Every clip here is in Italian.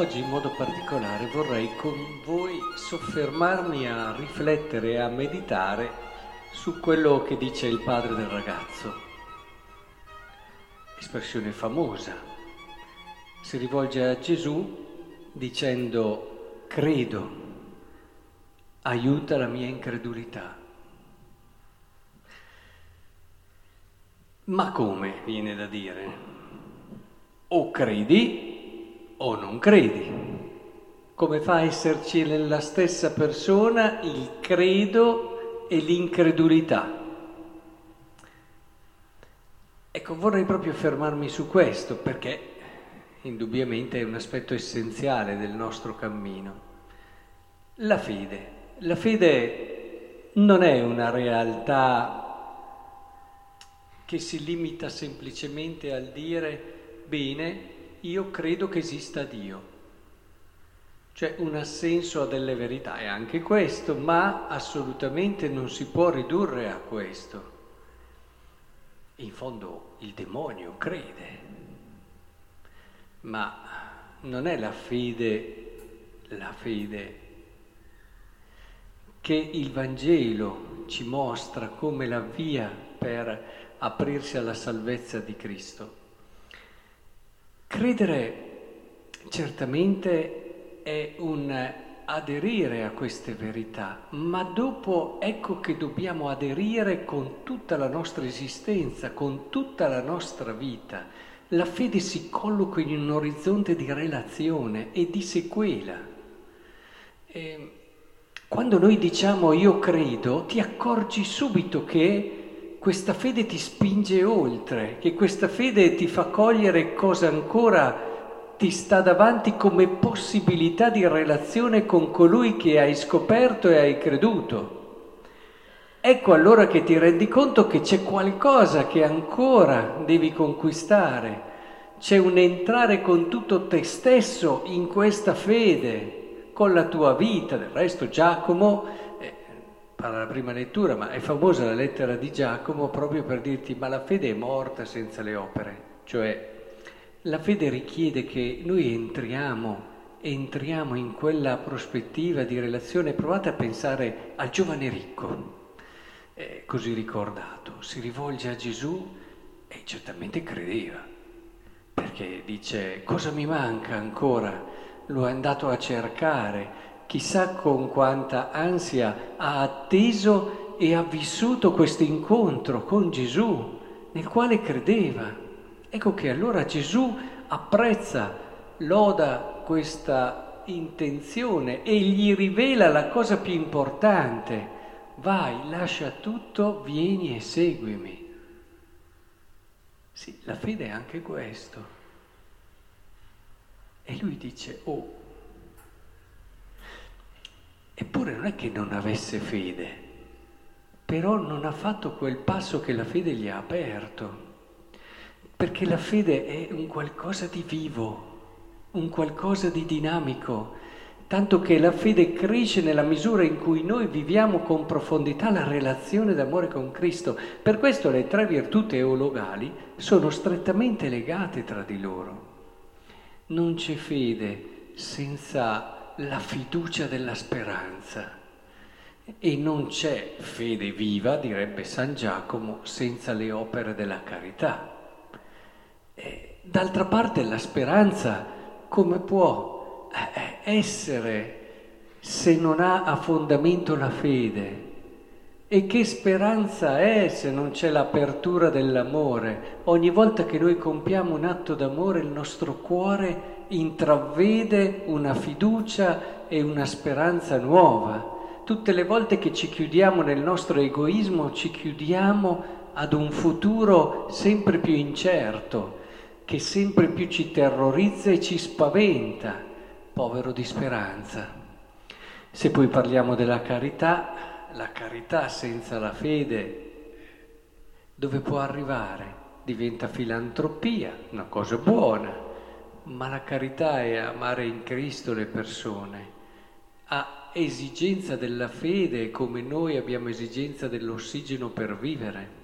Oggi in modo particolare vorrei con voi soffermarmi a riflettere e a meditare su quello che dice il padre del ragazzo. Espressione famosa. Si rivolge a Gesù dicendo credo, aiuta la mia incredulità. Ma come viene da dire? O credi o non credi. Come fa a esserci nella stessa persona il credo e l'incredulità? Ecco, vorrei proprio fermarmi su questo perché indubbiamente è un aspetto essenziale del nostro cammino. La fede. La fede non è una realtà che si limita semplicemente al dire bene, io credo che esista Dio. C'è un assenso a delle verità, è anche questo, ma assolutamente non si può ridurre a questo. In fondo il demonio crede, ma non è la fede, la fede che il Vangelo ci mostra come la via per aprirsi alla salvezza di Cristo. Credere certamente è un aderire a queste verità, ma dopo ecco che dobbiamo aderire con tutta la nostra esistenza, con tutta la nostra vita. La fede si colloca in un orizzonte di relazione e di sequela. E quando noi diciamo io credo, ti accorgi subito che questa fede ti spinge oltre, che questa fede ti fa cogliere cosa ancora ti sta davanti come possibilità di relazione con colui che hai scoperto e hai creduto. Ecco allora che ti rendi conto che c'è qualcosa che ancora devi conquistare, c'è un entrare con tutto te stesso in questa fede, con la tua vita. Del resto Giacomo alla prima lettura, ma è famosa la lettera di Giacomo proprio per dirti ma la fede è morta senza le opere, cioè la fede richiede che noi entriamo, entriamo in quella prospettiva di relazione, provate a pensare al giovane ricco, eh, così ricordato, si rivolge a Gesù e certamente credeva, perché dice cosa mi manca ancora, lo è andato a cercare, chissà con quanta ansia ha atteso e ha vissuto questo incontro con Gesù, nel quale credeva. Ecco che allora Gesù apprezza, loda questa intenzione e gli rivela la cosa più importante. Vai, lascia tutto, vieni e seguimi. Sì, la fede è anche questo. E lui dice, oh, Eppure non è che non avesse fede, però non ha fatto quel passo che la fede gli ha aperto, perché la fede è un qualcosa di vivo, un qualcosa di dinamico, tanto che la fede cresce nella misura in cui noi viviamo con profondità la relazione d'amore con Cristo. Per questo le tre virtù teologali sono strettamente legate tra di loro. Non c'è fede senza la fiducia della speranza. E non c'è fede viva, direbbe San Giacomo, senza le opere della carità. E, d'altra parte la speranza come può eh, essere se non ha a fondamento la fede? E che speranza è se non c'è l'apertura dell'amore? Ogni volta che noi compiamo un atto d'amore il nostro cuore intravede una fiducia e una speranza nuova. Tutte le volte che ci chiudiamo nel nostro egoismo, ci chiudiamo ad un futuro sempre più incerto, che sempre più ci terrorizza e ci spaventa, povero di speranza. Se poi parliamo della carità, la carità senza la fede dove può arrivare? Diventa filantropia, una cosa buona ma la carità è amare in Cristo le persone, ha esigenza della fede come noi abbiamo esigenza dell'ossigeno per vivere.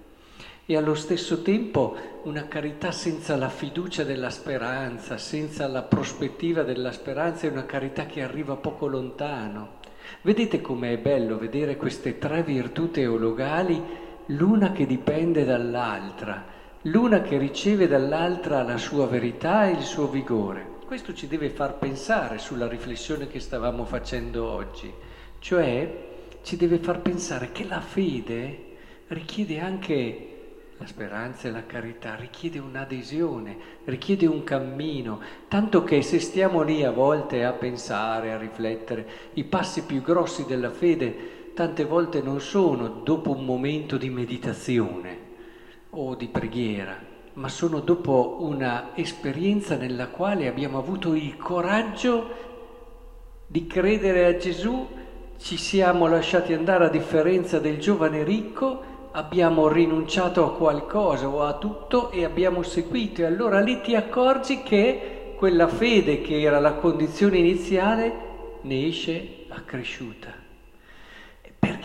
e allo stesso tempo una carità senza la fiducia della speranza, senza la prospettiva della speranza, è una carità che arriva poco lontano. Vedete com'è bello vedere queste tre virtù teologali, l'una che dipende dall'altra, l'una che riceve dall'altra la sua verità e il suo vigore. Questo ci deve far pensare sulla riflessione che stavamo facendo oggi, cioè ci deve far pensare che la fede richiede anche la speranza e la carità, richiede un'adesione, richiede un cammino, tanto che se stiamo lì a volte a pensare, a riflettere, i passi più grossi della fede tante volte non sono dopo un momento di meditazione o di preghiera, ma sono dopo una esperienza nella quale abbiamo avuto il coraggio di credere a Gesù, ci siamo lasciati andare a differenza del giovane ricco, abbiamo rinunciato a qualcosa o a tutto e abbiamo seguito e allora lì ti accorgi che quella fede che era la condizione iniziale ne esce accresciuta.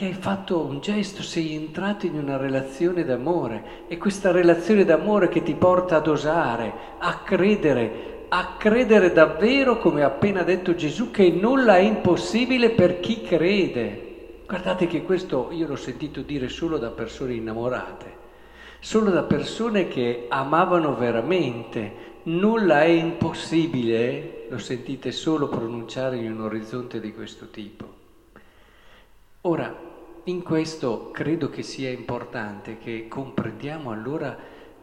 Perché hai fatto un gesto, sei entrato in una relazione d'amore e questa relazione d'amore che ti porta ad osare, a credere, a credere davvero, come ha appena detto Gesù, che nulla è impossibile per chi crede. Guardate che questo io l'ho sentito dire solo da persone innamorate, solo da persone che amavano veramente. Nulla è impossibile, lo sentite solo pronunciare in un orizzonte di questo tipo. Ora, in questo credo che sia importante che comprendiamo allora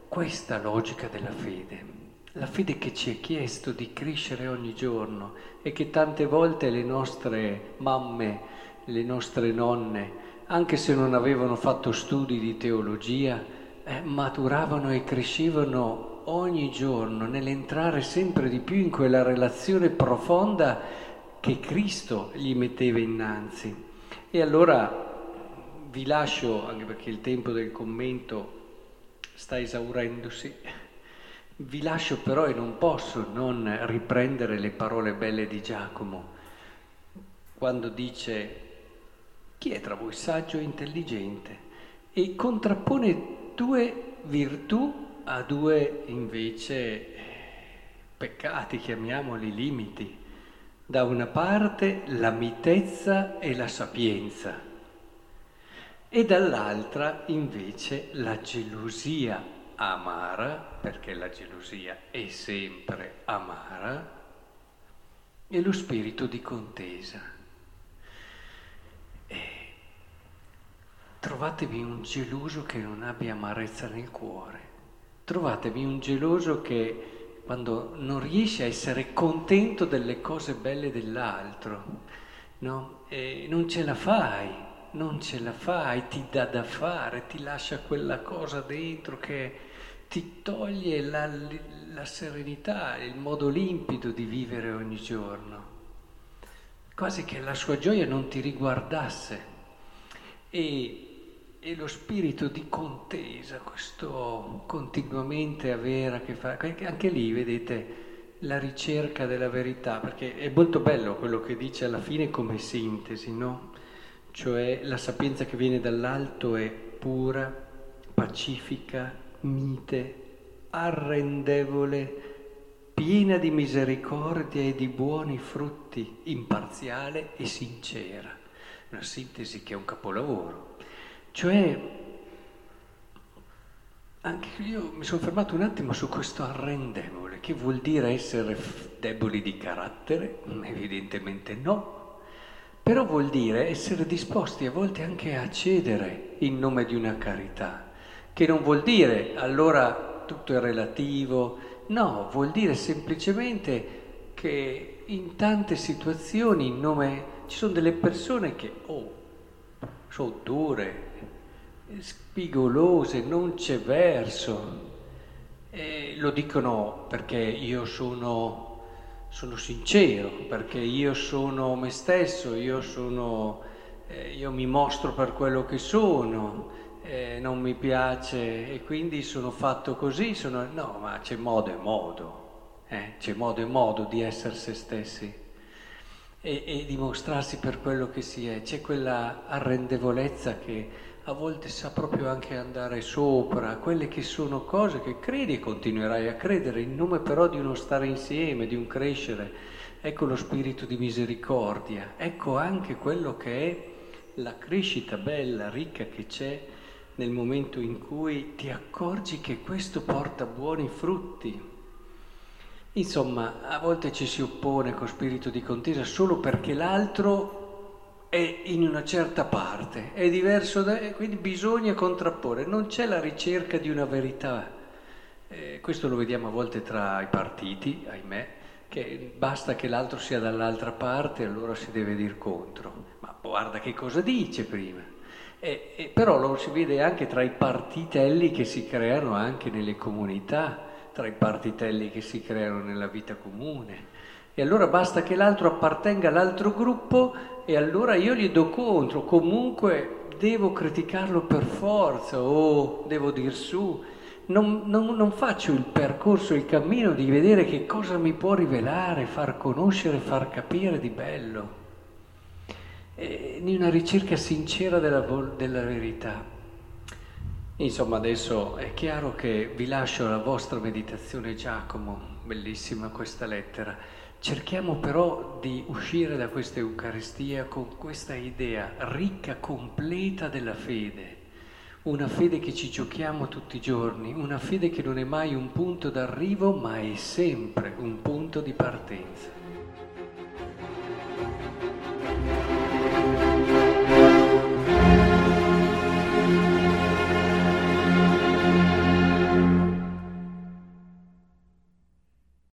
questa logica della fede, la fede che ci è chiesto di crescere ogni giorno e che tante volte le nostre mamme, le nostre nonne, anche se non avevano fatto studi di teologia, eh, maturavano e crescevano ogni giorno nell'entrare sempre di più in quella relazione profonda che Cristo gli metteva innanzi. E allora vi lascio, anche perché il tempo del commento sta esaurendosi, vi lascio però e non posso non riprendere le parole belle di Giacomo, quando dice chi è tra voi saggio e intelligente e contrappone due virtù a due invece peccati, chiamiamoli limiti. Da una parte la mitezza e la sapienza e dall'altra invece la gelosia amara, perché la gelosia è sempre amara, e lo spirito di contesa. Trovatevi un geloso che non abbia amarezza nel cuore. Trovatevi un geloso che quando non riesce a essere contento delle cose belle dell'altro, no? non ce la fai, non ce la fai, ti dà da fare, ti lascia quella cosa dentro che ti toglie la, la serenità, il modo limpido di vivere ogni giorno, quasi che la sua gioia non ti riguardasse. E e lo spirito di contesa, questo continuamente avere a che fare, anche lì vedete la ricerca della verità, perché è molto bello quello che dice alla fine come sintesi, no? Cioè la sapienza che viene dall'alto è pura, pacifica, mite, arrendevole, piena di misericordia e di buoni frutti, imparziale e sincera. Una sintesi che è un capolavoro. Cioè, anche io mi sono fermato un attimo su questo arrendevole, che vuol dire essere deboli di carattere? Evidentemente no, però vuol dire essere disposti a volte anche a cedere in nome di una carità, che non vuol dire allora tutto è relativo, no, vuol dire semplicemente che in tante situazioni in nome ci sono delle persone che oh, sono dure, spigolose, non c'è verso. E lo dicono perché io sono, sono, sincero, perché io sono me stesso, io, sono, eh, io mi mostro per quello che sono, eh, non mi piace e quindi sono fatto così. Sono, no, ma c'è modo e modo, eh? c'è modo e modo di essere se stessi. e, e dimostrarsi per quello che si è. C'è quella arrendevolezza che a volte sa proprio anche andare sopra, quelle che sono cose che credi e continuerai a credere, in nome però di uno stare insieme, di un crescere. Ecco lo spirito di misericordia, ecco anche quello che è la crescita bella, ricca che c'è nel momento in cui ti accorgi che questo porta buoni frutti. Insomma, a volte ci si oppone con spirito di contesa solo perché l'altro è in una certa parte, è diverso da... quindi bisogna contrapporre, non c'è la ricerca di una verità. Eh, questo lo vediamo a volte tra i partiti, ahimè, che basta che l'altro sia dall'altra parte allora si deve dir contro. Ma guarda che cosa dice prima. E, e però lo si vede anche tra i partitelli che si creano anche nelle comunità, tra i partitelli che si creano nella vita comune. E allora basta che l'altro appartenga all'altro gruppo e allora io gli do contro, comunque devo criticarlo per forza o devo dir su. Non, non, non, faccio il percorso, il cammino di vedere che cosa mi può rivelare, far conoscere, far capire di bello, e di una ricerca sincera della, della verità. Insomma, adesso è chiaro che vi lascio la vostra meditazione Giacomo, bellissima questa lettera. Cerchiamo però di uscire da questa Eucaristia con questa idea ricca, completa della fede, una fede che ci giochiamo tutti i giorni, una fede che non è mai un punto d'arrivo, ma è sempre un punto di partenza.